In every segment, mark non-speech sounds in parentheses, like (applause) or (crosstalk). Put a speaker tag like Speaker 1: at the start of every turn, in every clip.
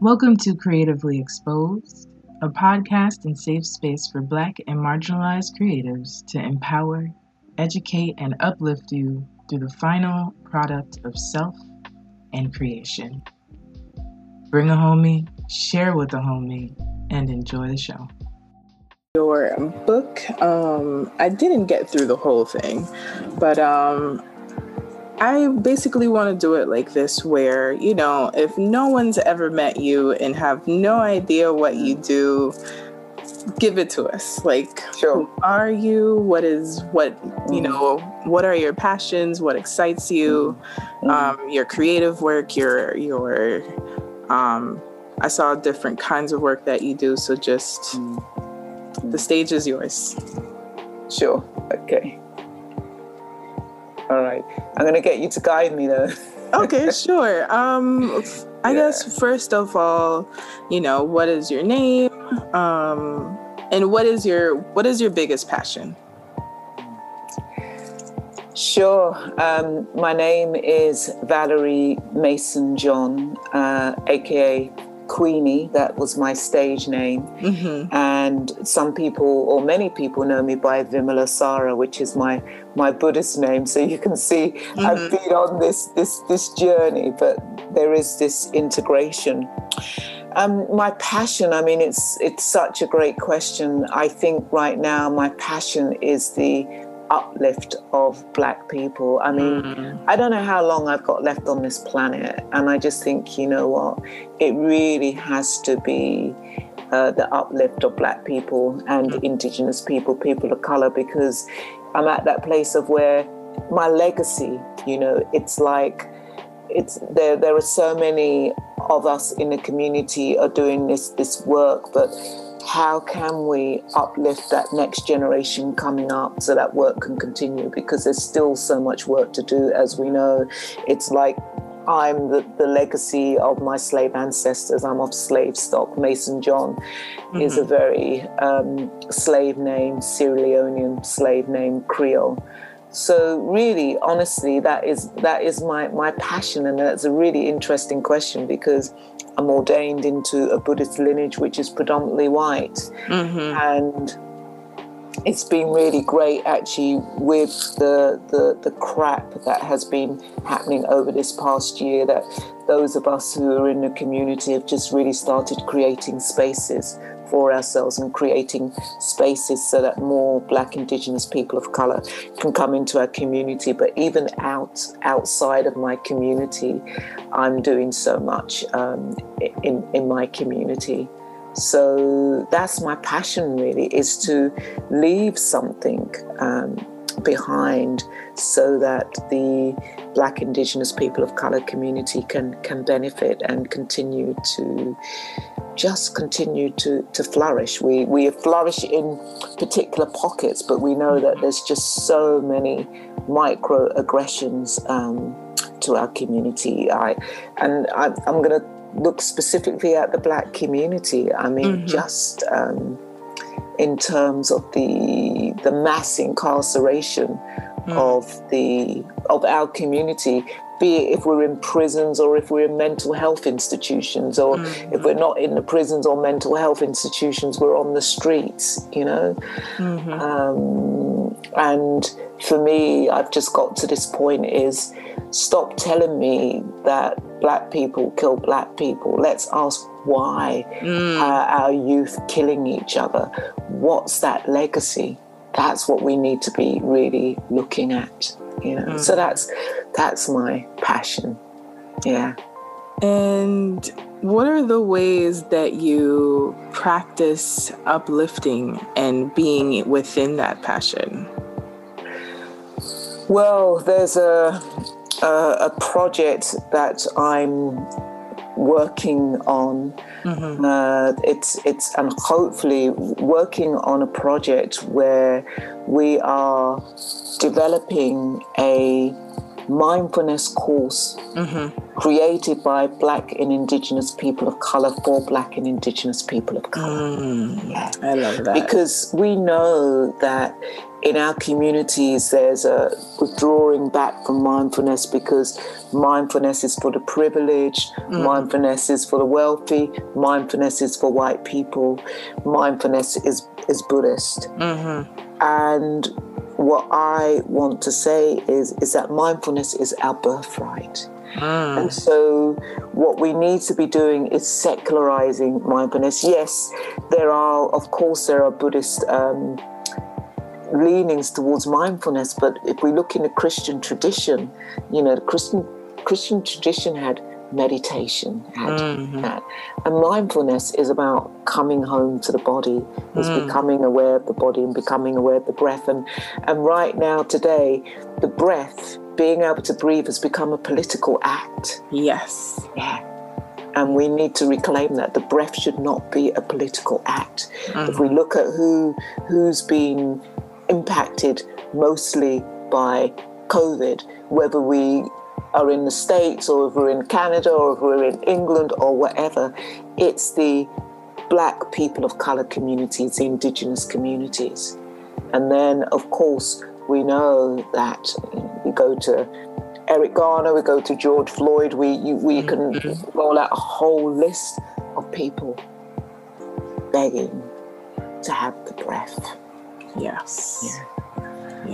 Speaker 1: Welcome to Creatively Exposed, a podcast and safe space for Black and marginalized creatives to empower, educate, and uplift you through the final product of self and creation. Bring a homie, share with a homie, and enjoy the show.
Speaker 2: Your book, um, I didn't get through the whole thing, but um, I basically want to do it like this where, you know, if no one's ever met you and have no idea what you do, give it to us. Like,
Speaker 3: sure.
Speaker 2: who are you? What is what, you mm. know, what are your passions? What excites you? Mm-hmm. Um, your creative work, your, your, um, I saw different kinds of work that you do. So just mm-hmm. the stage is yours.
Speaker 3: Sure. Okay. All right. I'm going to get you to guide me though. (laughs)
Speaker 2: okay, sure. Um, I yeah. guess first of all, you know, what is your name? Um, and what is your what is your biggest passion?
Speaker 3: Sure. Um, my name is Valerie Mason John, uh, aka Queenie. That was my stage name. Mm-hmm. And some people, or many people, know me by Vimalasara, which is my my Buddhist name. So you can see mm-hmm. I've been on this this this journey, but there is this integration. Um, my passion. I mean, it's it's such a great question. I think right now my passion is the uplift of black people. I mean, mm. I don't know how long I've got left on this planet, and I just think, you know what, it really has to be uh, the uplift of black people and mm. indigenous people, people of color, because I'm at that place of where my legacy, you know, it's like it's there there are so many of us in the community are doing this this work, but how can we uplift that next generation coming up so that work can continue? Because there's still so much work to do, as we know. It's like I'm the, the legacy of my slave ancestors. I'm of slave stock. Mason John mm-hmm. is a mm-hmm. very um, slave name, Sierra Leonean slave name, Creole. So really, honestly, that is that is my my passion, and that's a really interesting question because I'm ordained into a Buddhist lineage which is predominantly white. Mm-hmm. And it's been really great actually with the, the the crap that has been happening over this past year that those of us who are in the community have just really started creating spaces for ourselves and creating spaces so that more black indigenous people of color can come into our community. But even out outside of my community i'm doing so much um, in in my community. So that's my passion really is to leave something um, behind so that the black indigenous people of color community can can benefit and continue to just continue to, to flourish. We, we flourish in particular pockets, but we know that there's just so many microaggressions um, to our community. I, and I, am going to look specifically at the black community. I mean, mm-hmm. just um, in terms of the, the mass incarceration mm. of the of our community be it if we're in prisons or if we're in mental health institutions or mm-hmm. if we're not in the prisons or mental health institutions we're on the streets you know mm-hmm. um, and for me i've just got to this point is stop telling me that black people kill black people let's ask why mm. are our youth killing each other? What's that legacy? That's what we need to be really looking at you know? Mm. so that's that's my passion. Yeah.
Speaker 2: And what are the ways that you practice uplifting and being within that passion?
Speaker 3: Well there's a a, a project that i'm working on mm-hmm. uh, it's it's and hopefully working on a project where we are developing a mindfulness course mm-hmm. created by Black and Indigenous people of color for Black and Indigenous people of color.
Speaker 2: Mm, yeah. I love that.
Speaker 3: Because we know that in our communities there's a withdrawing back from mindfulness because mindfulness is for the privileged, mm. mindfulness is for the wealthy, mindfulness is for white people, mindfulness is, is Buddhist. Mm-hmm. And what I want to say is, is that mindfulness is our birthright. Mm. And so, what we need to be doing is secularizing mindfulness. Yes, there are, of course, there are Buddhist um, leanings towards mindfulness, but if we look in the Christian tradition, you know, the Christian Christian tradition had meditation had, mm-hmm. had. And mindfulness is about coming home to the body, is mm. becoming aware of the body and becoming aware of the breath. And and right now today, the breath, being able to breathe has become a political act.
Speaker 2: Yes.
Speaker 3: Yeah. And we need to reclaim that the breath should not be a political act. Mm-hmm. If we look at who who's been impacted mostly by COVID, whether we are in the States or if we're in Canada or if we're in England or whatever, it's the black people of color communities, the indigenous communities. And then, of course, we know that we go to Eric Garner, we go to George Floyd, we, you, we can mm-hmm. roll out a whole list of people begging to have the breath.
Speaker 2: Yes.
Speaker 3: Yeah.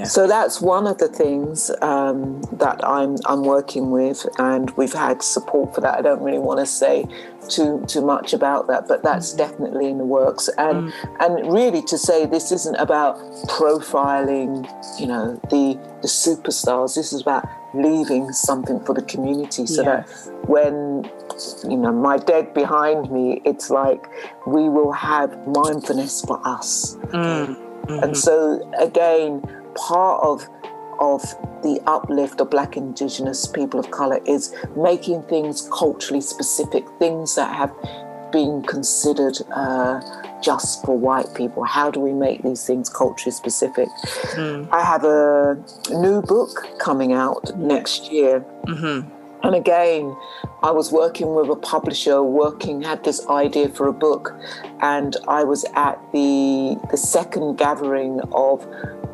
Speaker 3: So that's one of the things um, that I'm I'm working with, and we've had support for that. I don't really want to say too too much about that, but that's mm. definitely in the works. And mm. and really to say this isn't about profiling, you know, the the superstars. This is about leaving something for the community, so that when you know my dead behind me, it's like we will have mindfulness for us. Mm. Mm-hmm. And so again, part of of the uplift of black indigenous people of color is making things culturally specific things that have been considered uh, just for white people how do we make these things culturally specific mm. i have a new book coming out next year mm-hmm. and again i was working with a publisher working had this idea for a book and i was at the the second gathering of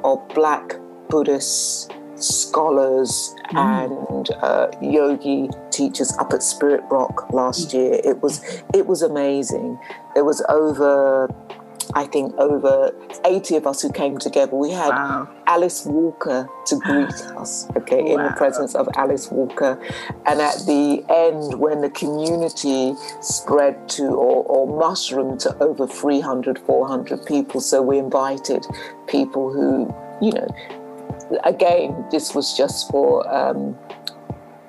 Speaker 3: of black Buddhists, scholars, mm. and uh, yogi teachers up at Spirit Rock last mm. year. It was it was amazing. There was over, I think, over eighty of us who came together. We had wow. Alice Walker to greet us, okay, wow. in the presence of Alice Walker, and at the end, when the community spread to or, or mushroomed to over 300, 400 people, so we invited people who you know again, this was just for um,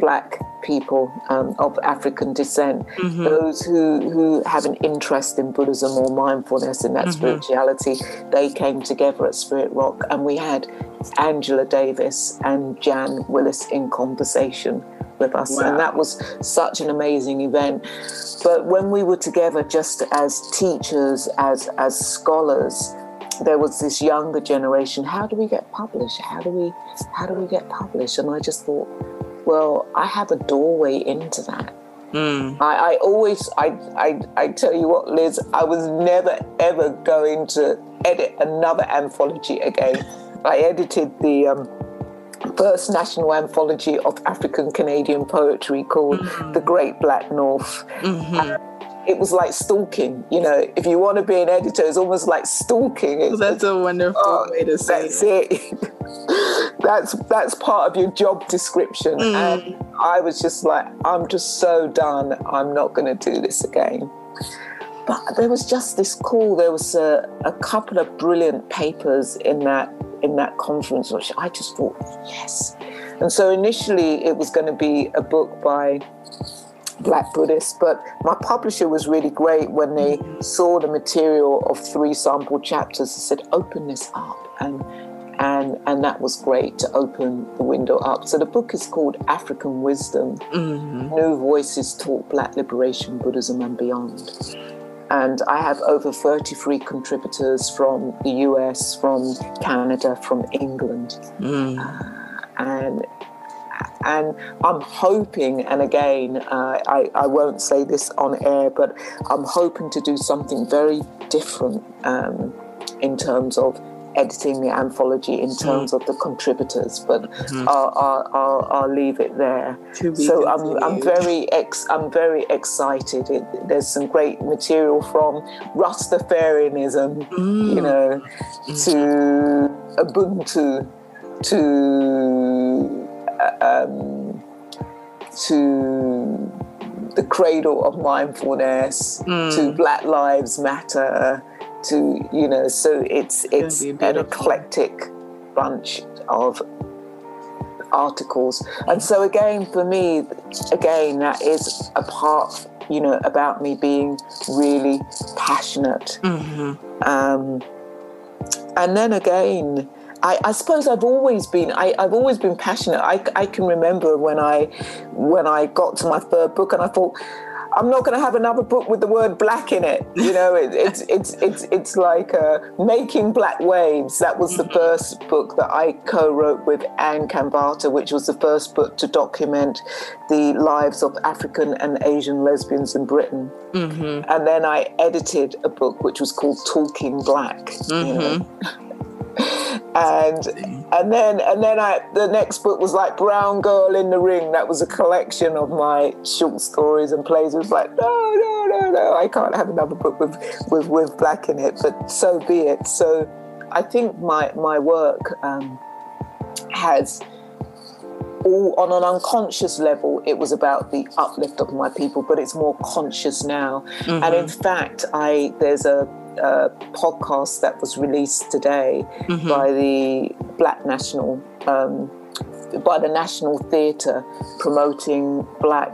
Speaker 3: black people um, of African descent, mm-hmm. those who, who have an interest in Buddhism or mindfulness and that mm-hmm. spirituality, they came together at Spirit Rock and we had Angela Davis and Jan Willis in conversation with us. Wow. And that was such an amazing event. But when we were together just as teachers, as as scholars, there was this younger generation how do we get published how do we how do we get published and i just thought well i have a doorway into that mm. I, I always I, I i tell you what liz i was never ever going to edit another anthology again (laughs) i edited the um, first national anthology of African Canadian poetry called mm-hmm. The Great Black North. Mm-hmm it was like stalking. You know, if you want to be an editor, it's almost like stalking. It's,
Speaker 2: that's a wonderful oh, way to say
Speaker 3: that's it. it. (laughs) that's that's part of your job description. Mm. And I was just like, I'm just so done. I'm not going to do this again. But there was just this call. There was a, a couple of brilliant papers in that in that conference, which I just thought, yes. And so initially, it was going to be a book by Black Buddhists, but my publisher was really great when they saw the material of three sample chapters. They said, "Open this up," and and and that was great to open the window up. So the book is called Afrikan Wisdom: mm-hmm. New Voices Talk Black Liberation, Buddhism, and Beyond. And I have over 33 contributors from the US, from Canada, from England. Mm. Uh, and and I'm hoping, and again, uh, I, I won't say this on air, but I'm hoping to do something very different um, in terms of editing the anthology in terms mm. of the contributors, but mm-hmm. I'll, I'll, I'll, I'll, leave it there. So I'm, I'm very ex, I'm very excited. It, there's some great material from Rastafarianism, mm. you know, mm. to Ubuntu, to um, to the cradle of mindfulness, to mm. Black Lives Matter to you know so it's it's an eclectic bunch of articles and so again for me again that is a part you know about me being really passionate mm-hmm. um, and then again I, I, suppose I've always been I, have always been passionate. I, I can remember when I when I got to my third book and I thought I'm not going to have another book with the word black in it. You know, it, (laughs) it's it's it's it's like uh, making black waves. That was the first book that I co-wrote with Anne Khambatta, which was the first book to document the lives of African and Asian lesbians in Britain. Mm-hmm. And then I edited a book which was called Talking Black. Mm-hmm. You know? (laughs) (laughs) And and then and then I the next book was like Brown Girl in the Ring. That was a collection of my short stories and plays. It was like no no no no I can't have another book with with with black in it. But so be it. So I think my my work um, has all on an unconscious level, it was about the uplift of my people, but it's more conscious now. Mm-hmm. And in fact, I there's a uh, podcast that was released today mm-hmm. by the Black National, um, by the National Theatre, promoting Black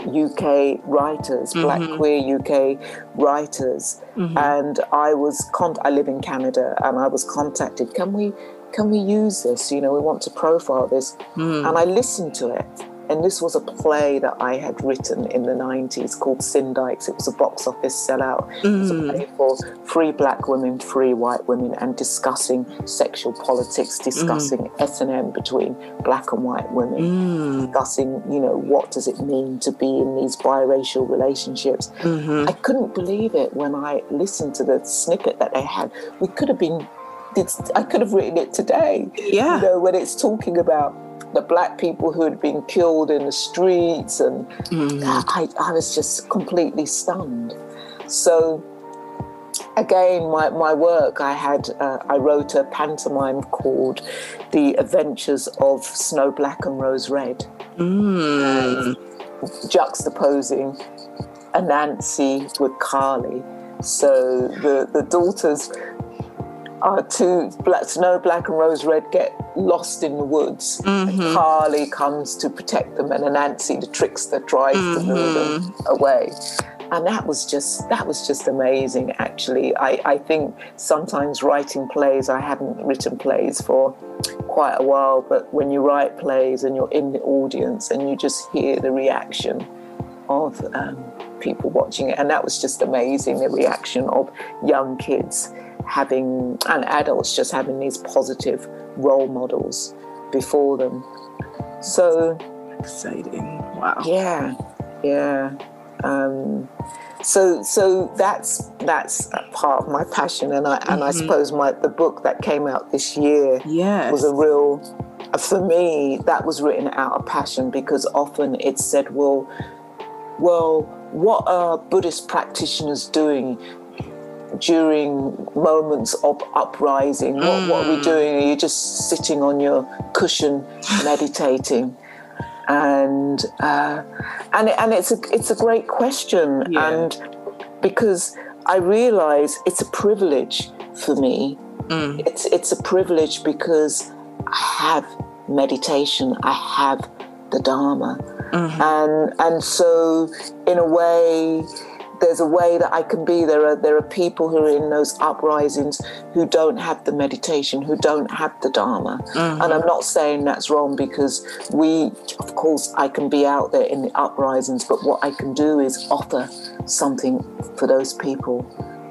Speaker 3: UK writers, mm-hmm. Black queer UK writers, mm-hmm. and I was con- I live in Canada, and I was contacted. Can we can we use this? You know, we want to profile this, mm. and I listened to it and this was a play that I had written in the 90s called Dykes. It was a box office sellout. Mm. It was a mm. play for three black women, free white women, and discussing sexual politics, discussing mm. S&M between black and white women, mm. discussing, you know, what does it mean to be in these biracial relationships. Mm-hmm. I couldn't believe it when I listened to the snippet that they had. We could have been, I could have written it today.
Speaker 2: Yeah.
Speaker 3: You know, when it's talking about the black people who had been killed in the streets, and mm. I, I was just completely stunned. So again, my, my work, I had, uh, I wrote a pantomime called The Adventures of Snow Black and Rose Red, mm. juxtaposing Anansi with Carly. So the, the daughters are two, black, Snow Black and Rose Red, get lost in the woods. Mm-hmm. And Carly comes to protect them, and Nancy, the trickster, tries mm-hmm. to them away. And that was just that was just amazing. Actually, I, I think sometimes writing plays. I haven't written plays for quite a while, but when you write plays and you're in the audience and you just hear the reaction of um, people watching it, and that was just amazing. The reaction of young kids having and adults just having these positive role models before them. So
Speaker 2: exciting! Wow.
Speaker 3: Yeah, yeah. Um, so so that's that's part of my passion, and I and mm-hmm. I suppose my the book that came out this year
Speaker 2: yes.
Speaker 3: was a real. For me, that was written out of passion because often it's said, well, well, what are Buddhist practitioners doing? during moments of uprising? What, mm. what, are we mm. doing? Are you just sitting on your cushion (laughs) meditating? And uh, and and it's a it's a great question, yeah. and because I realize it's a privilege for me. Mm. It's it's a privilege because I have meditation. I have the Dharma, mm-hmm. and and so in a way there's a way that I can be. There are there are people who are in those uprisings who don't have the meditation, who don't have the Dharma. Mm-hmm. And I'm not saying that's wrong because we, of course, I can be out there in the uprisings, but what I can do is offer something for those people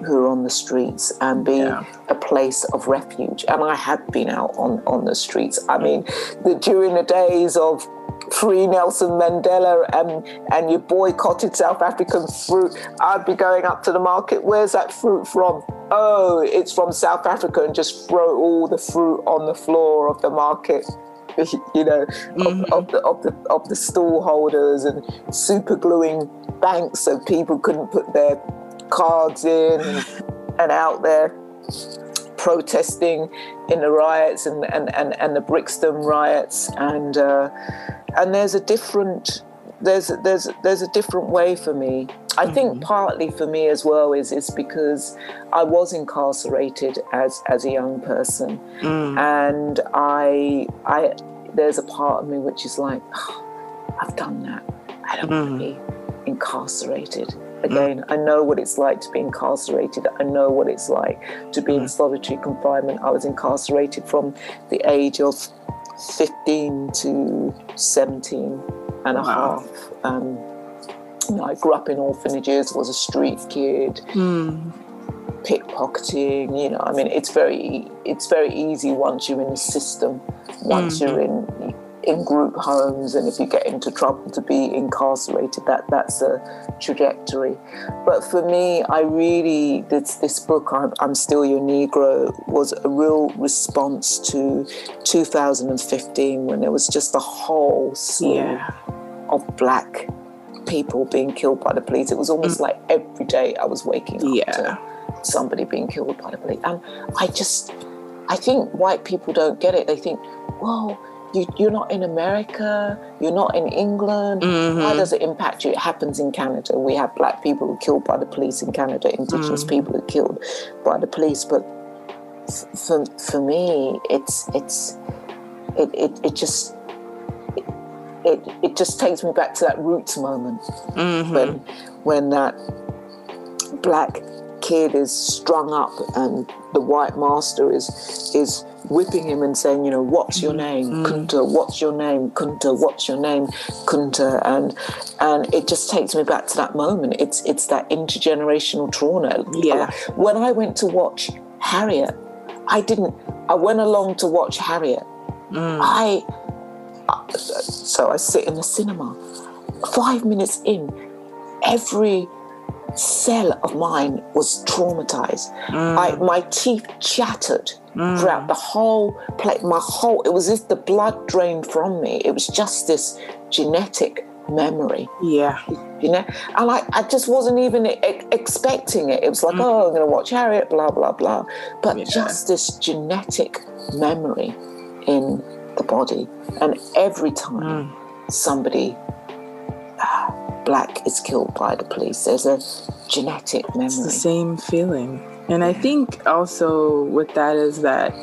Speaker 3: who are on the streets and be yeah. a place of refuge. And I have been out on, on the streets. I mean, the, during the days of free Nelson Mandela and, and you boycotted South African fruit, I'd be going up to the market. Where's that fruit from? Oh, it's from South Africa, and just throw all the fruit on the floor of the market. (laughs) You know, mm-hmm. of, of, the of the of the stall holders and super gluing banks so people couldn't put their cards in and, and out there protesting in the riots and, and, and, and the Brixton riots and uh, and there's a different there's there's there's a different way for me. I mm-hmm. think partly for me as well is is because I was incarcerated as as a young person, mm. and I I there's a part of me which is like oh, I've done that. I don't mm. want to be incarcerated again. I know what it's like to be incarcerated. I know what it's like to be in solitary confinement. I was incarcerated from the age of 15 to 17 and a wow. half. Um, you know, I grew up in orphanages, was a street kid. Mm. Pickpocketing, you know, I mean, it's very, it's very easy once you're in the system. Once mm. you're in, in group homes and if you get into trouble to be incarcerated that that's a trajectory but for me i really this this book i'm, I'm still your negro was a real response to 2015 when there was just a whole slew yeah. of black people being killed by the police it was almost mm. like every day i was waking up yeah. to somebody being killed by the police and i just i think white people don't get it they think well you, you're not in America, you're not in England. Mm-hmm. How does it impact you? It happens in Canada. We have black people who killed by the police in Canada, indigenous mm. people who are killed by the police. But for, for me, it's it's it, it, it just it, it, it just takes me back to that roots moment mm-hmm. when when that black kid is strung up and the white master is is whipping him and saying, you know, what's your name, mm. Kunta? What's your name, Kunta? What's your name, Kunta? And and it just takes me back to that moment. It's it's that intergenerational trauma.
Speaker 2: Yeah.
Speaker 3: When I went to watch Harriet, I didn't. I went along to watch Harriet. Mm. I so I sit in the cinema. Five minutes in, every cell of mine was traumatized. Mm. I, my teeth chattered mm. throughout the whole plate. My whole, it was as if the blood drained from me. It was just this genetic memory.
Speaker 2: Yeah.
Speaker 3: You know, and I, I just wasn't even e- expecting it. It was like, mm. oh, I'm going to watch Harriet, blah, blah, blah. But yeah. just this genetic memory in the body. And every time mm. somebody black is killed by the police. There's a genetic memory.
Speaker 2: It's the same feeling. And I think also with that is that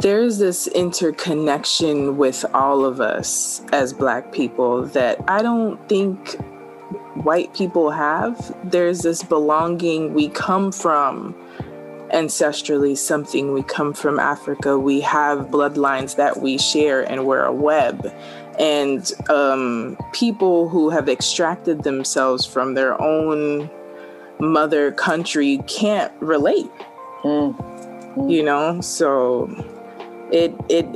Speaker 2: there's this interconnection with all of us as black people that I don't think white people have. There's this belonging we come from ancestrally something we come from Africa. We have bloodlines that we share and we're a web and um, people who have extracted themselves from their own mother country can't relate. Mm. Mm. You know, so it it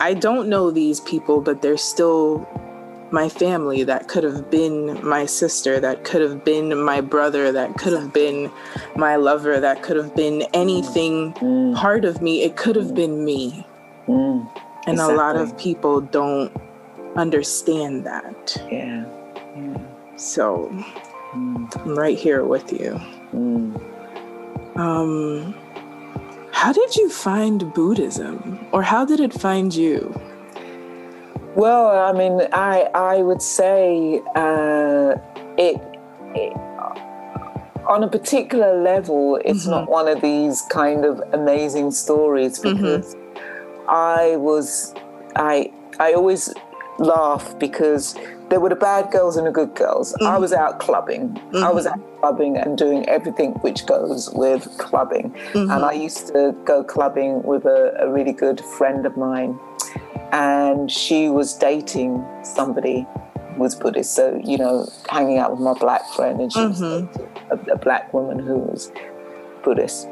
Speaker 2: I don't know these people, but they're still my family. That could have been my sister. That could have been my brother. That could have been my lover. That could have been anything mm. part of me. It could have been me. Mm. And exactly. a lot of people don't understand that.
Speaker 3: Yeah. yeah.
Speaker 2: So mm. I'm right here with you. Mm. Um, how did you find Buddhism, or how did it find you?
Speaker 3: Well, I mean, I I would say uh, it, it on a particular level, it's mm-hmm. not one of these kind of amazing stories mm-hmm. because mm-hmm. I was I I always laugh because there were the bad girls and the good girls. Mm-hmm. I was out clubbing. Mm-hmm. I was out clubbing and doing everything which goes with clubbing. Mm-hmm. And I used to go clubbing with a, a, really good friend of mine. And she was dating somebody who was Buddhist. So, you know, hanging out with my black friend. And she was mm-hmm. a, a black woman who was Buddhist.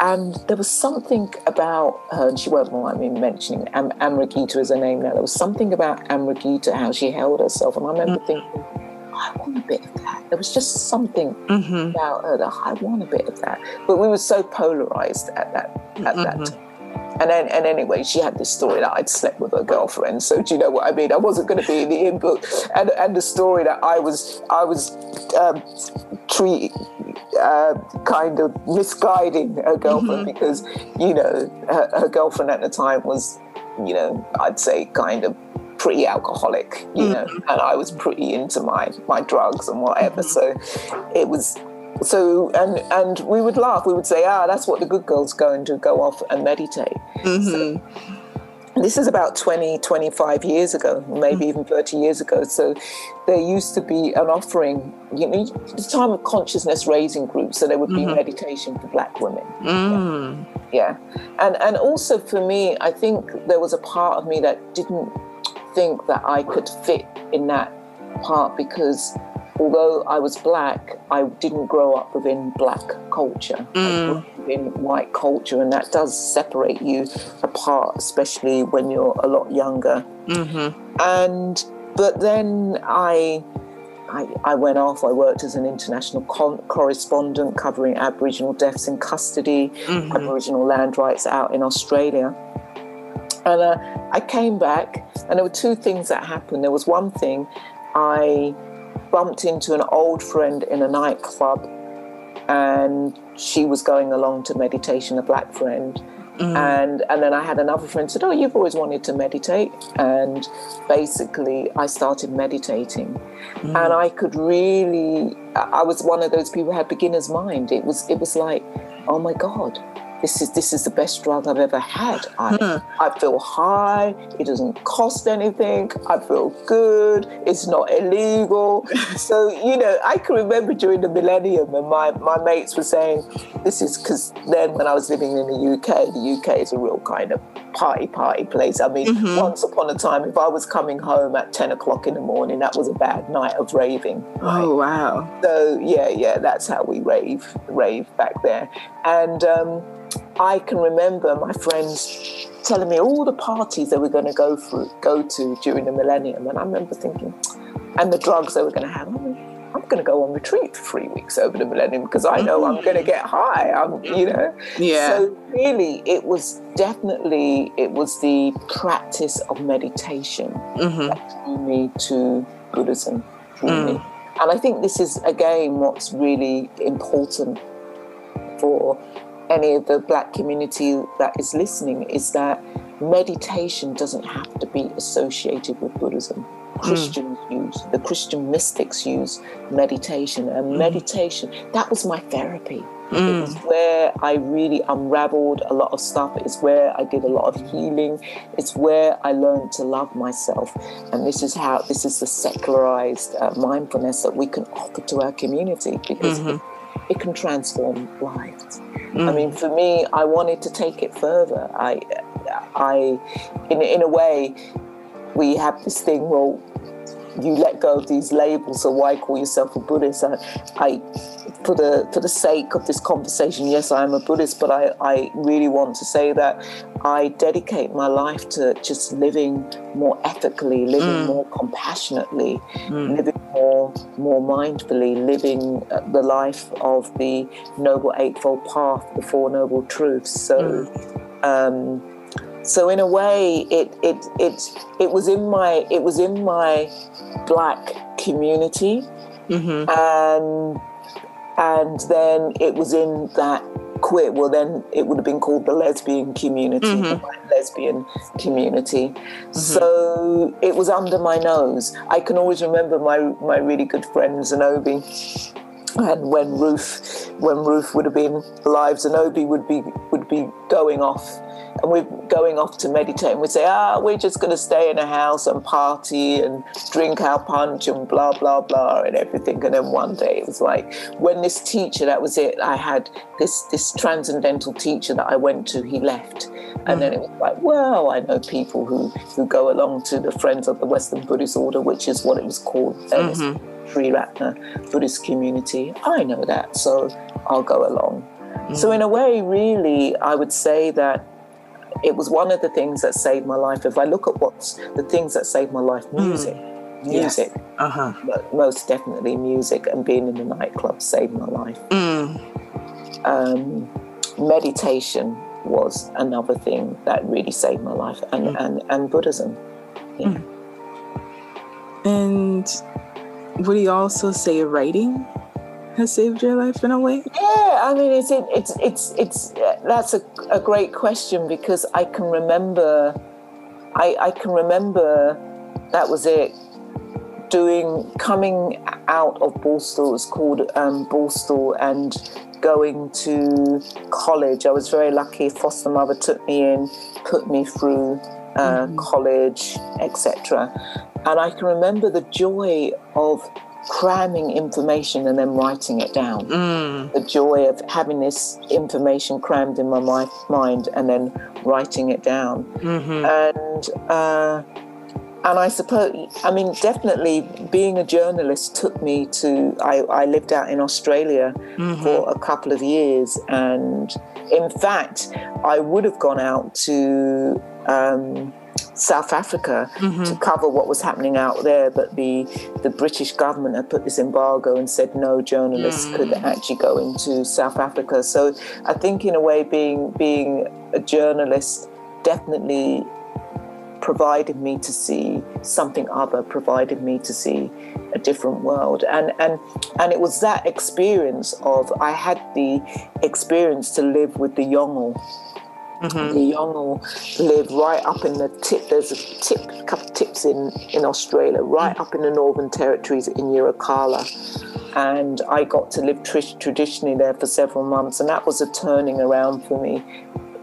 Speaker 3: And there was something about her, and she won't mind me mentioning Am- Amrita is her name now. There was something about Amrita, how she held herself, and I remember mm-hmm. thinking, I want a bit of that. There was just something mm-hmm. about her that I want a bit of that. But we were so polarized at that at mm-hmm. that time. And then, and anyway, she had this story that I'd slept with her girlfriend. So do you know what I mean? I wasn't going to be in the input, and and the story that I was I was um, treat, uh, kind of misguiding her girlfriend mm-hmm. because you know her, her girlfriend at the time was you know I'd say kind of pretty alcoholic, you mm. know, and I was pretty into my my drugs and whatever. Mm-hmm. So it was so and and we would laugh. We would say, ah, that's what the good girls go and do, go off and meditate. Mm-hmm. So, this is about 20, 25 years ago, maybe mm. even 30 years ago. So there used to be an offering, you know, the time of consciousness raising groups. So there would be mm-hmm. meditation for black women. Mm. Yeah. yeah. And, and also for me, I think there was a part of me that didn't think that I could fit in that part because although I was black, I didn't grow up within black culture. Mm. within white culture, and that does separate you apart, especially when you're a lot younger. Mm-hmm. And but then I, I, I. went off. I worked as an international con- correspondent covering Aboriginal deaths in custody, mm-hmm. Aboriginal land rights out in Australia. And uh, I came back, and there were two things that happened. There was one thing, I bumped into an old friend in a nightclub, and she was going along to meditation, a black friend. Mm. And and then I had another friend said, "Oh, you've always wanted to meditate," and basically I started meditating, mm. and I could really. I was one of those people who had beginner's mind. It was it was like, oh my god, this is this is the best drug I've ever had. I, huh. I feel high. It doesn't cost anything. I feel good. It's not illegal. (laughs) so you know, I can remember during the millennium, and my my mates were saying, "This is because then when I was living in the UK, the UK is a real kind of party party place. I mean, mm-hmm. once upon a time, if I was coming home at ten o'clock in the morning, that was a bad night of raving.
Speaker 2: Right? Oh wow!
Speaker 3: So yeah, yeah, that's how we rave rave back there, and. Um, I can remember my friends telling me all the parties they were going to go through, go to during the millennium, and I remember thinking, and the drugs they were going to have. I'm going to go on retreat for three weeks over the millennium because I know I'm going to get high. I'm, you know.
Speaker 2: Yeah.
Speaker 3: So really, it was definitely it was the practice of meditation mm-hmm. that drew me to Buddhism. Mm. And I think this is again what's really important for any of the black community that is listening is that meditation doesn't have to be associated with Buddhism. Hmm. Christians mm. use, the Christian mystics use meditation. And mm. meditation, that was my therapy. Mm. It was where I really unraveled a lot of stuff. It's where I did a lot of healing. It's where I learned to love myself. And this is how, this is the secularized uh, mindfulness that we can offer to our community because mm-hmm. it, it can transform lives. Mm. I mean, for me, I wanted to take it further. I, I, in in a way, we have this thing. Well, you let go of these labels, so why call yourself a Buddhist? I, I for the for the sake of this conversation, yes, I am a Buddhist, but I, I really want to say that I dedicate my life to just living more ethically, living mm. more compassionately, mm. living more more mindfully, living the life of the noble eightfold path, the four noble truths. So. Mm. Um, so in a way, it it it it was in my it was in my black community, mm-hmm. and and then it was in that queer well then it would have been called the lesbian community mm-hmm. the lesbian community mm-hmm. so it was under my nose i can always remember my my really good friend zenobi and when ruth when ruth would have been alive zenobi would be would be going off and we're going off to meditate and we say, ah, we're just going to stay in a house and party and drink our punch and blah, blah, blah, and everything. And then one day it was like, when this teacher, that was it, I had this, this transcendental teacher that I went to, he left. And mm. then it was like, well, I know people who, who go along to the Friends of the Western Buddhist Order, which is what it was called. Mm-hmm. Triratna Buddhist community. I know that, so I'll go along. Mm. So, in a way, really, I would say that it was one of the things that saved my life. If I look at what's the things that saved my life, music. Mm. Music. Yes. Uh-huh. Most definitely music and being in the nightclub saved my life. Mm. Um, meditation was another thing that really saved my life and, mm. and, and Buddhism. Yeah. Mm.
Speaker 2: And would you also say writing has saved your life in a way?
Speaker 3: Yeah, I mean, it's it's it's it's that's a, a great question because I can remember, I I can remember that was it. Doing coming out of Borstal, it was called um, Borstal, and going to college. I was very lucky. Foster mother took me in, put me through uh, mm-hmm. college, etc. And I can remember the joy of cramming information and then writing it down. Mm. The joy of having this information crammed in my mind and then writing it down. Mm-hmm. And uh, and I suppose, I mean, definitely being a journalist took me to. I, I lived out in Australia mm-hmm. for a couple of years, and in fact, I would have gone out to. Um, South Africa mm-hmm. to cover what was happening out there, but the the British government had put this embargo and said no journalists mm. could actually go into South Africa. So I think, in a way, being being a journalist definitely provided me to see something other, provided me to see a different world. And and and it was that experience of I had the experience to live with the Yolngu Mm-hmm. The Yolngu live right up in the tip. There's a tip, couple tips in, in Australia, right mm-hmm. up in the Northern Territories in Yirrkala. And I got to live tr- traditionally there for several months, and that was a turning around for me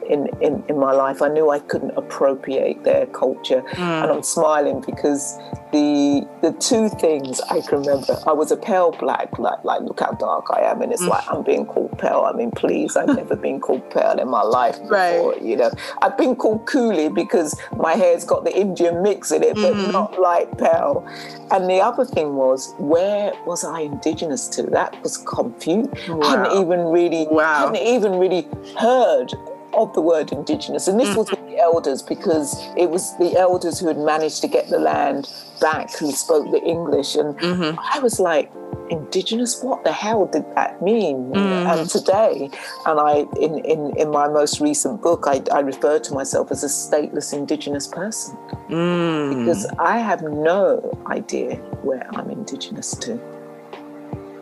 Speaker 3: in, in, in my life. I knew I couldn't appropriate their culture. Mm. And I'm smiling because the the two things I can remember, I was a pale black, like like look how dark I am. And it's mm. like I'm being called pale. I mean, please, I've (laughs) never been called pale in my life before. Right. You know, I've been called coolie because my hair's got the Indian mix in it, but mm. not light pale. And the other thing was, where was I indigenous to? That was confused. Wow. I hadn't even really wow. hadn't even really heard of the word indigenous. And this was with the elders because it was the elders who had managed to get the land back who spoke the English. And mm-hmm. I was like, indigenous what the hell did that mean mm. and today and i in, in in my most recent book i, I refer to myself as a stateless indigenous person mm. because i have no idea where i'm indigenous to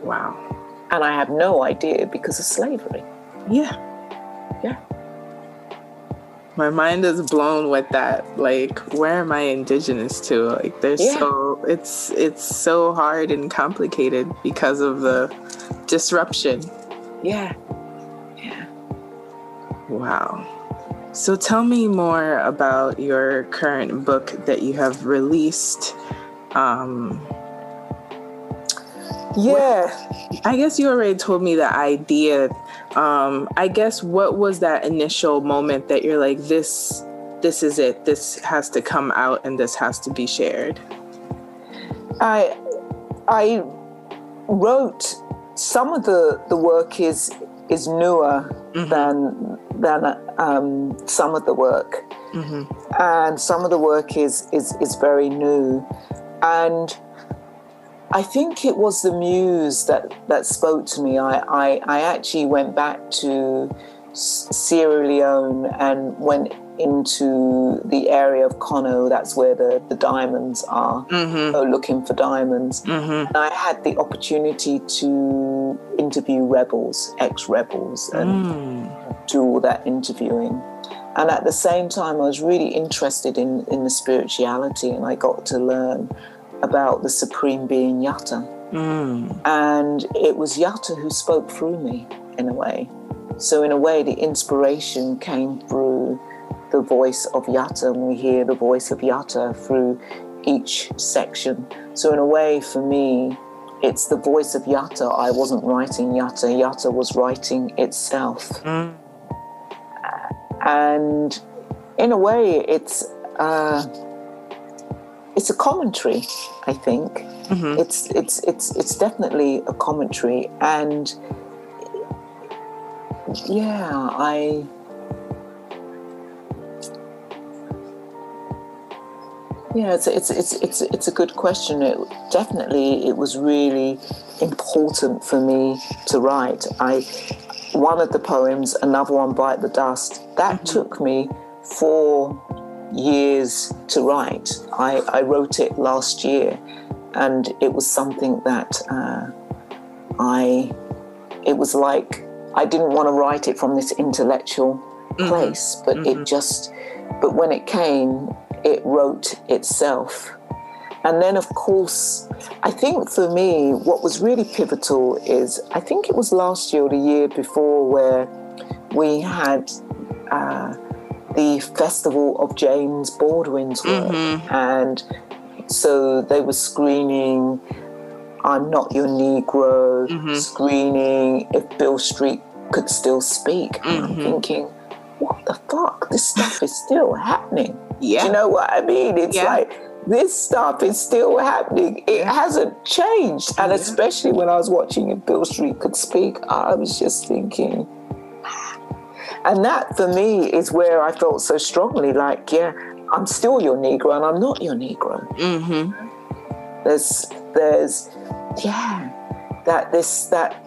Speaker 2: wow
Speaker 3: and i have no idea because of slavery
Speaker 2: yeah
Speaker 3: yeah
Speaker 2: my mind is blown with that. Like where am i indigenous to? Like there's yeah. so it's it's so hard and complicated because of the disruption.
Speaker 3: Yeah. Yeah.
Speaker 2: Wow. So tell me more about your current book that you have released um
Speaker 3: yeah
Speaker 2: i guess you already told me the idea um, I guess what was that initial moment that you're like, this, this is it. This has to come out and this has to be shared.
Speaker 3: I, I wrote some of the the work is is newer mm-hmm. than than um, some of the work, mm-hmm. and some of the work is is is very new, and I think it was the muse that, that spoke to me. I, I, I actually went back to Sierra Leone and went into the area of Kono, that's where the, the diamonds are, mm-hmm. Looking for diamonds. Mm-hmm. And I had the opportunity to interview rebels, ex rebels, and mm. do all that interviewing. And at the same time, I was really interested in, in the spirituality, and I got to learn about the supreme being Yatta. Mm. And it was Yatta who spoke through me in a way. So, in a way, the inspiration came through the voice of Yatta, and we hear the voice of Yatta through each section. So, in a way, for me, it's the voice of Yatta. I wasn't writing Yatta, Yatta was writing itself. Mm. And in a way, it's. Uh, it's a commentary. I think mm-hmm. it's it's it's it's definitely a commentary, and yeah, I. Yeah, it's it's it's it's it's a good question. It definitely it was really important for me to write. I one of the poems, another one, Bite the Dust, that mm-hmm. took me four years to write. I, I wrote it last year, and it was something that uh, I. It was like I didn't want to write it from this intellectual mm-hmm. place, but mm-hmm. it just. But when it came, it wrote itself. And then, of course, I think for me, what was really pivotal is I think it was last year or the year before where we had uh, the Festival of James Baldwin's work. Mm-hmm. And so they were screening I'm Not Your Negro, mm-hmm. screening If Beale Street Could Still Speak. Mm-hmm. I'm thinking, what the fuck? This stuff is still happening. Yeah. Do you know what I mean? It's yeah. like this stuff is still happening. It hasn't changed. And especially when I was watching If Beale Street Could Speak, I was just thinking. And that for me is where I felt so strongly like, yeah, I'm still your Negro and I'm not your Negro. Mm-hmm. There's, there's, yeah, that this, that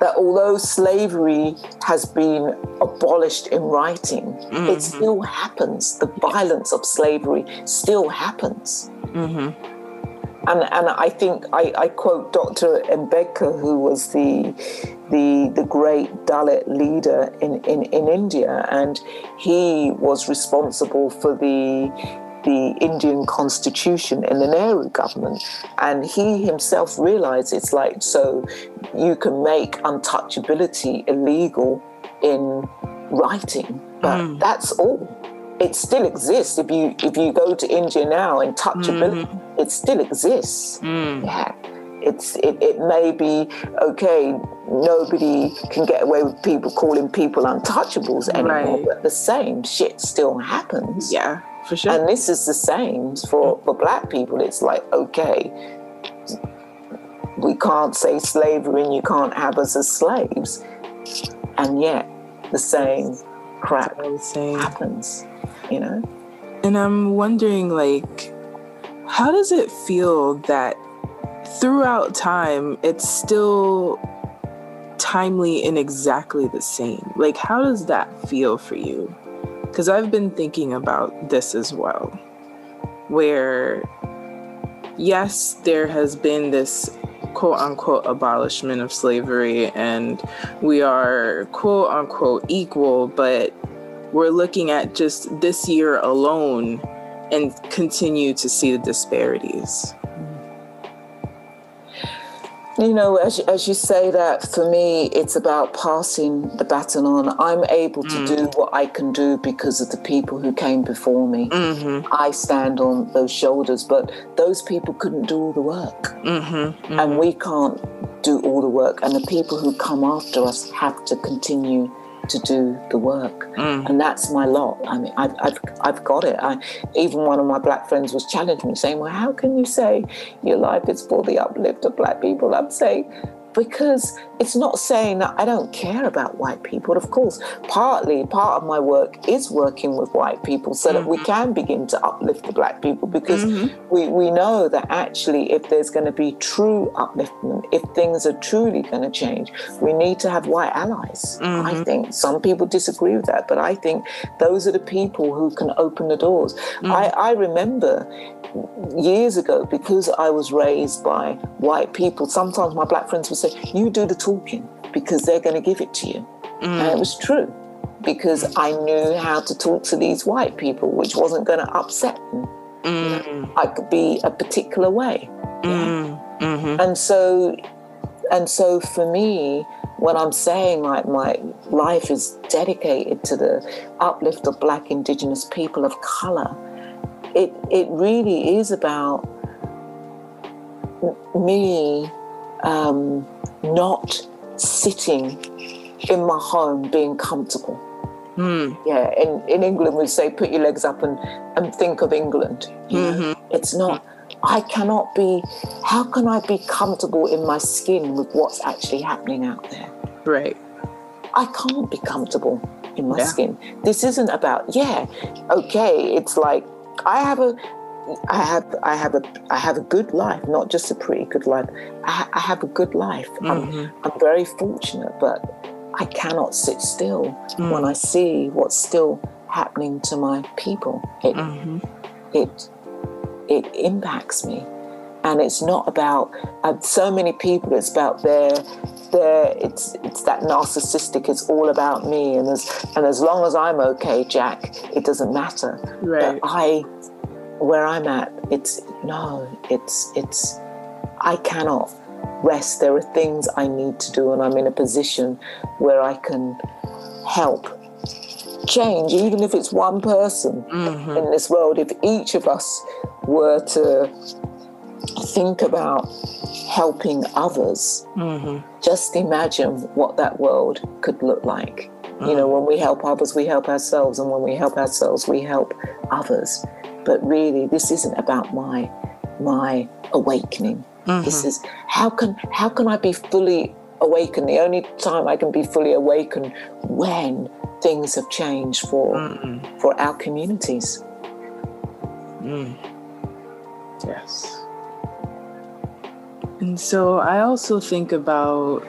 Speaker 3: that although slavery has been abolished in writing, mm-hmm. it still happens. The violence of slavery still happens. Mm-hmm. And, and I think I, I quote Dr. Ambedkar, who was the, the, the great Dalit leader in, in, in India, and he was responsible for the the Indian constitution in the Nehru government. And he himself realized it's like, so you can make untouchability illegal in writing, but mm. that's all. It still exists. If you if you go to India now and touchability, mm. it still exists. Mm. Yeah. It's it, it may be okay, nobody can get away with people calling people untouchables anymore, right. but the same shit still happens.
Speaker 2: Yeah for sure.
Speaker 3: And this is the same for, for black people. It's like, okay, we can't say slavery and you can't have us as slaves. And yet the same crap the same. happens, you know?
Speaker 2: And I'm wondering, like, how does it feel that throughout time it's still timely and exactly the same? Like, how does that feel for you? Because I've been thinking about this as well, where yes, there has been this quote unquote abolishment of slavery and we are quote unquote equal, but we're looking at just this year alone and continue to see the disparities.
Speaker 3: You know, as, as you say that, for me, it's about passing the baton on. I'm able to mm. do what I can do because of the people who came before me. Mm-hmm. I stand on those shoulders, but those people couldn't do all the work. Mm-hmm. Mm-hmm. And we can't do all the work. And the people who come after us have to continue to do the work. Mm. And that's my lot. I mean, I've, I've, I've got it. I, even one of my black friends was challenging me, saying, Well, how can you say your life is for the uplift of black people? I'm saying, because it's not saying that I don't care about white people. Of course, partly part of my work is working with white people so mm-hmm. that we mm-hmm. can begin to uplift the black people because mm-hmm. we, we know that actually, if there's going to be true upliftment, if things are truly going to change, we need to have white allies. Mm-hmm. I think some people disagree with that, but I think those are the people who can open the doors. I, I remember years ago, because I was raised by white people, sometimes my black friends would say, You do the talking because they're going to give it to you. Mm. And it was true because I knew how to talk to these white people, which wasn't going to upset them. Mm. I could be a particular way. Mm. Mm-hmm. And so, and so for me, when I'm saying like my life is dedicated to the uplift of Black Indigenous people of color, it it really is about me um, not sitting in my home being comfortable. Mm. Yeah, in, in England we say put your legs up and, and think of England. Mm-hmm. It's not, I cannot be, how can I be comfortable in my skin with what's actually happening out there?
Speaker 2: Right.
Speaker 3: I can't be comfortable in my yeah. skin. This isn't about, yeah, okay, it's like I have a I have I have a I have a good life, not just a pretty good life. I, I have a good life. Mm-hmm. I'm I'm very fortunate, but I cannot sit still mm. when I see what's still happening to my people. It mm-hmm. it it impacts me, and it's not about uh, so many people. It's about their their it's it's that narcissistic. It's all about me, and as and as long as I'm okay, Jack, it doesn't matter. Right. But I where I'm at, it's no, it's it's I cannot rest. There are things I need to do, and I'm in a position where I can help change, even if it's one person mm-hmm. in this world. If each of us were to think about helping others, mm-hmm. just imagine what that world could look like. Mm-hmm. You know, mm. when we help others, we help ourselves, and when we help ourselves, we help others but really this isn't about my my awakening. Mm-hmm. this is how can how can i be fully awakened? The only time i can be fully awakened when things have changed for mm for our communities.
Speaker 2: Mm. yes. And so i also think about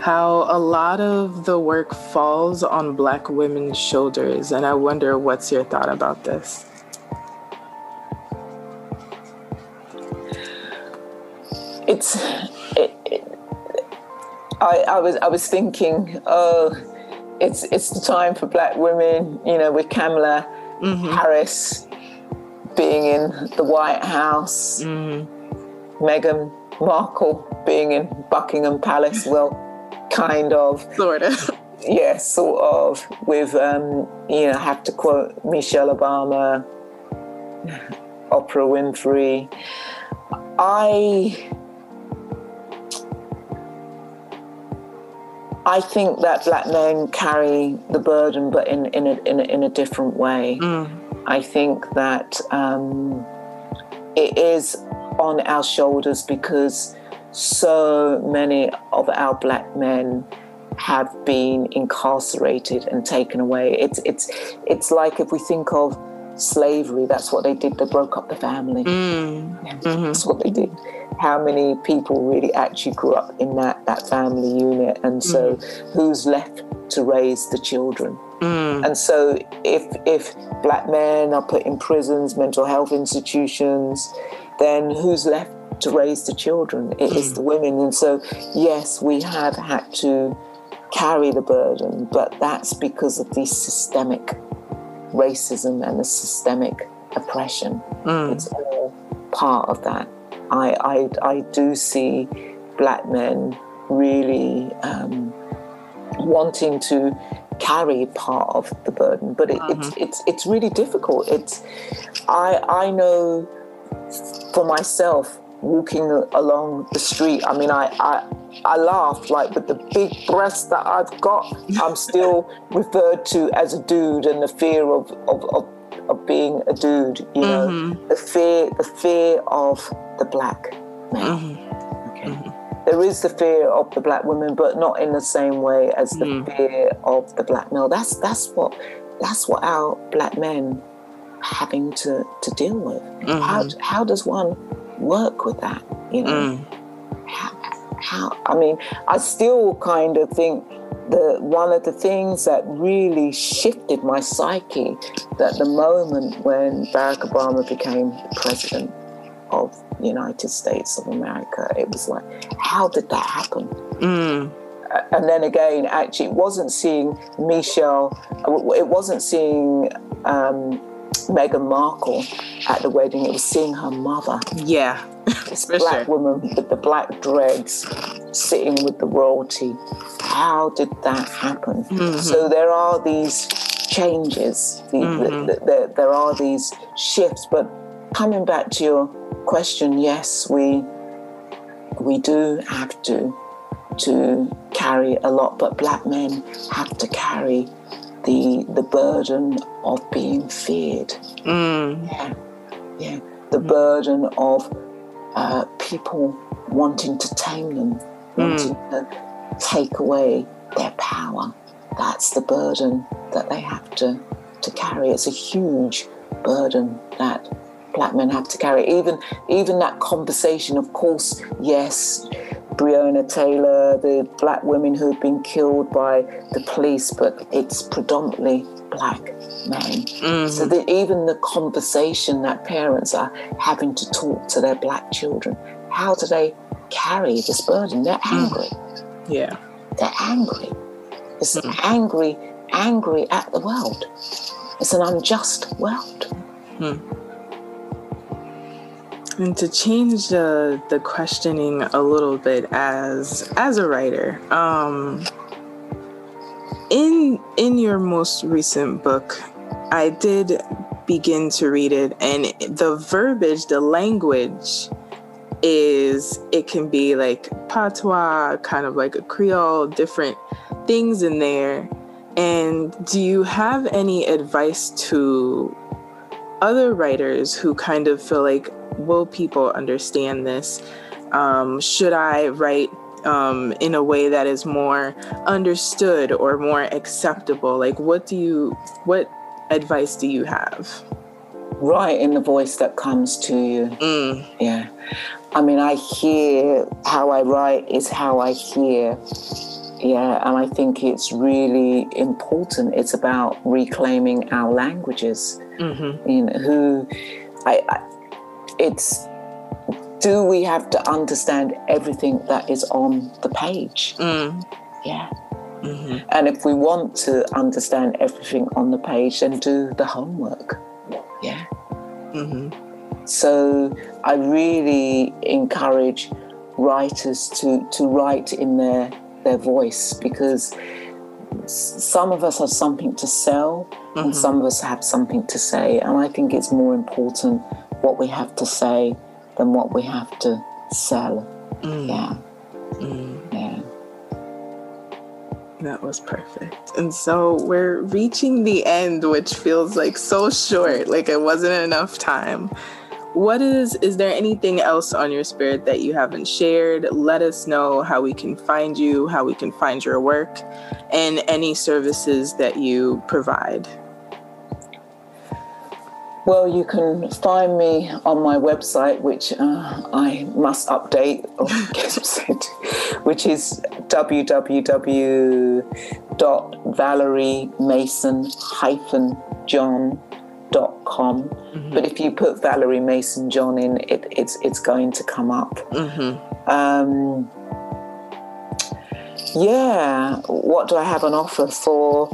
Speaker 2: how a lot of the work falls on black women's shoulders and i wonder what's your thought about this
Speaker 3: it's it, it, I, I was I was thinking, oh, it's it's the time for black women, you know, with Kamala mm-hmm. Harris being in the White House, mm-hmm. Meghan Markle being in Buckingham Palace. Well, kind of,
Speaker 2: sort of.
Speaker 3: Yeah, sort of. With um, you know, I have to quote Michelle Obama, Oprah Winfrey. I I think that black men carry the burden, but in, in, a, in, a, in a different way. Mm. I think that um, it is on our shoulders because so many of our black men have been incarcerated and taken away. It's, it's, it's like if we think of slavery, that's what they did, they broke up the family. Mm. Mm-hmm. That's what they did how many people really actually grew up in that, that family unit and so mm. who's left to raise the children mm. and so if if black men are put in prisons mental health institutions then who's left to raise the children it mm. is the women and so yes we have had to carry the burden but that's because of the systemic racism and the systemic oppression mm. it's all part of that I, I, I do see black men really um, wanting to carry part of the burden, but it, mm-hmm. it's it's it's really difficult. It's I I know for myself walking along the street. I mean, I I, I laugh like with the big breasts that I've got. I'm still (laughs) referred to as a dude, and the fear of of, of of being a dude, you know, mm-hmm. the fear, the fear of the black man. Mm-hmm. Okay. Mm-hmm. There is the fear of the black woman, but not in the same way as the mm. fear of the black male. That's that's what that's what our black men are having to, to deal with. Mm-hmm. How how does one work with that? You know, mm. how, how I mean, I still kind of think the one of the things that really shifted my psyche that the moment when Barack Obama became president of the United States of America, it was like, how did that happen? Mm. And then again, actually, it wasn't seeing Michelle, it wasn't seeing um, Meghan Markle at the wedding, it was seeing her mother.
Speaker 2: Yeah. (laughs)
Speaker 3: This black sure. woman with the black dreads sitting with the royalty. How did that happen? Mm-hmm. So there are these changes, the, mm-hmm. the, the, there are these shifts. But coming back to your question, yes, we we do have to to carry a lot, but black men have to carry the the burden of being feared. Mm. Yeah, yeah, the mm. burden of uh, people wanting to tame them, wanting mm. to take away their power. That's the burden that they have to, to carry. It's a huge burden that black men have to carry. Even even that conversation, of course, yes, Breonna Taylor, the black women who have been killed by the police, but it's predominantly black men. Mm-hmm. So that even the conversation that parents are having to talk to their black children, how do they carry this burden? They're mm. angry.
Speaker 2: Mm. Yeah.
Speaker 3: They're angry. It's mm. angry, angry at the world. It's an unjust world. Mm.
Speaker 2: And to change the the questioning a little bit as as a writer, um, in in your most recent book, I did begin to read it, and the verbiage, the language, is it can be like patois, kind of like a Creole, different things in there. And do you have any advice to other writers who kind of feel like will people understand this? Um, should I write um, in a way that is more understood or more acceptable? Like, what do you, what advice do you have?
Speaker 3: Right in the voice that comes to you. Mm. Yeah. I mean, I hear how I write is how I hear. Yeah, and I think it's really important. It's about reclaiming our languages. Mm-hmm. You know, who I, I it's do we have to understand everything that is on the page? Mm. Yeah. Mm-hmm. And if we want to understand everything on the page, then do the homework. Yeah. Mm-hmm. So I really encourage writers to, to write in their, their voice because some of us have something to sell mm-hmm. and some of us have something to say. And I think it's more important what we have to say than what we have to sell. Mm. Yeah. Mm. Yeah.
Speaker 2: That was perfect. And so we're reaching the end, which feels like so short, like it wasn't enough time. What is, is there anything else on your spirit that you haven't shared? Let us know how we can find you, how we can find your work, and any services that you provide.
Speaker 3: Well, you can find me on my website, which uh, I must update, (laughs) which is www.valeriemason-john.com. Mm-hmm. But if you put Valerie Mason John in, it, it's it's going to come up. Mm-hmm. Um, yeah, what do I have on offer for?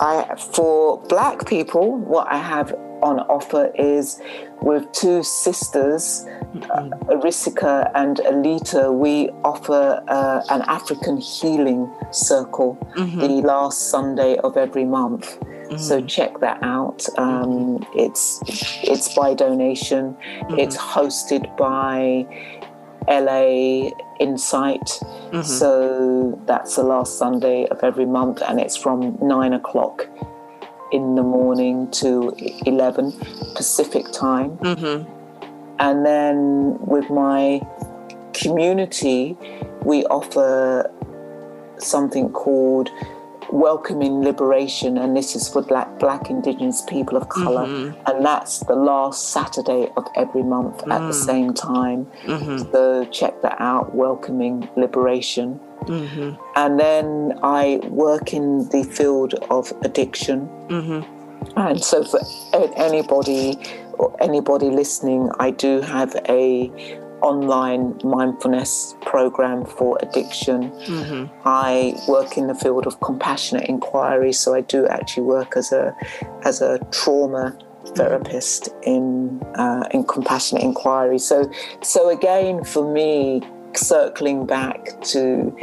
Speaker 3: I for black people? What I have on offer is with two sisters, mm-hmm. uh, Arisika and Alita, we offer uh, an African healing circle mm-hmm. the last Sunday of every month. Mm-hmm. So check that out. Um, mm-hmm. it's it's by donation. Mm-hmm. It's hosted by LA Insight. Mm-hmm. So that's the last Sunday of every month, and it's from nine o'clock in the morning to 11 Pacific time. Mm-hmm. And then with my community, we offer something called welcoming liberation and this is for black black indigenous people of color mm-hmm. and that's the last saturday of every month mm-hmm. at the mm. same time mm-hmm. so check that out welcoming liberation Mm-hmm. And then I work in the field of addiction. Mm-hmm. And so, for anybody or anybody listening, I do have a online mindfulness program for addiction. Mm-hmm. I work in the field of compassionate inquiry, so I do actually work as a as a trauma therapist in uh, in compassionate inquiry. So so again, for me, circling back to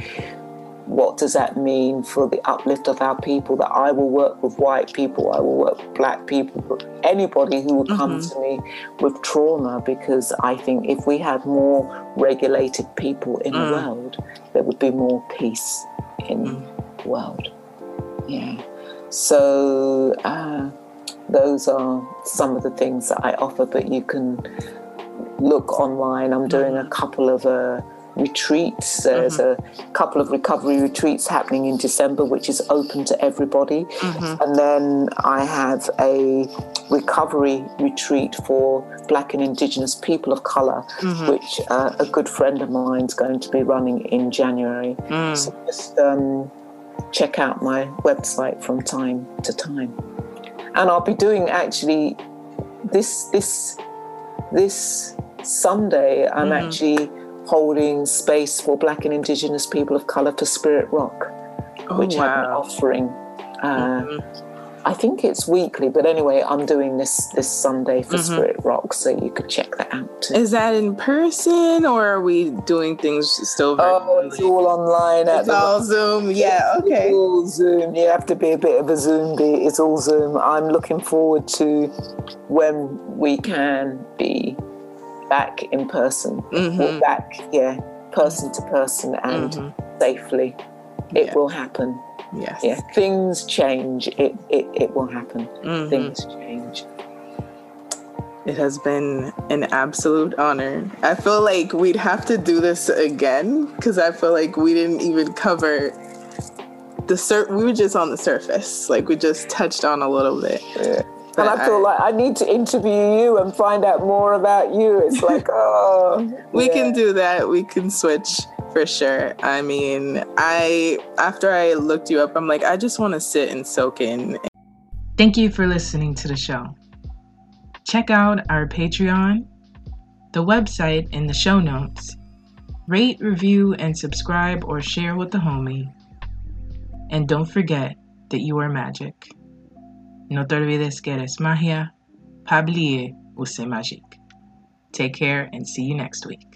Speaker 3: what does that mean for the uplift of our people that I will work with white people, I will work with black people, anybody who will come mm-hmm. to me with trauma because I think if we had more regulated people in mm. the world, there would be more peace in mm. the world. Yeah. So uh, those are some of the things that I offer, but you can look online. I'm doing a mm. couple of uh, retreats. There's mm-hmm. a couple of recovery retreats happening in December, which is open to everybody. Mm-hmm. And then I have a recovery retreat for Black and Indigenous people of color, mm-hmm. which uh, a good friend of mine is going to be running in January. Mm. So just um, check out my website from time to time. And I'll be doing actually this this this Sunday. I'm mm-hmm. actually holding space for Black and Indigenous people of color for Spirit Rock, oh, which wow. I'm offering. Uh, mm-hmm. I think it's weekly, but anyway, I'm doing this this Sunday for mm-hmm. Spirit Rock, so you could check that out.
Speaker 2: Too. Is that in person, or are we doing things still?
Speaker 3: Oh, it's all online.
Speaker 2: It's all Zoom. Yeah, okay.
Speaker 3: It's all Zoom. You have to be a bit of a Zoom bee. It's all Zoom. I'm looking forward to when we can be back in person, mm-hmm. back, yeah, person to person and mm-hmm. safely. It yeah. will happen.
Speaker 2: Yes.
Speaker 3: Yeah. Things change. It it, it will happen. Mm-hmm. Things change.
Speaker 2: It has been an absolute honor. I feel like we'd have to do this again because I feel like we didn't even cover the sur- we were just on the surface. Like we just touched on a little bit.
Speaker 3: Yeah. And I feel like I need to interview you and find out more about you. It's (laughs) like, oh.
Speaker 2: we yeah. can do that. We can switch for sure. I mean, I, after I looked you up, I'm like, I just want to sit and soak in.
Speaker 1: Thank you for listening to the show. Check out our Patreon, the website in the show notes. Rate, review, and subscribe or share with the homie. And don't forget that you are magic. No te olvides que eres magia. Pablie use magic. Take care and see you next week.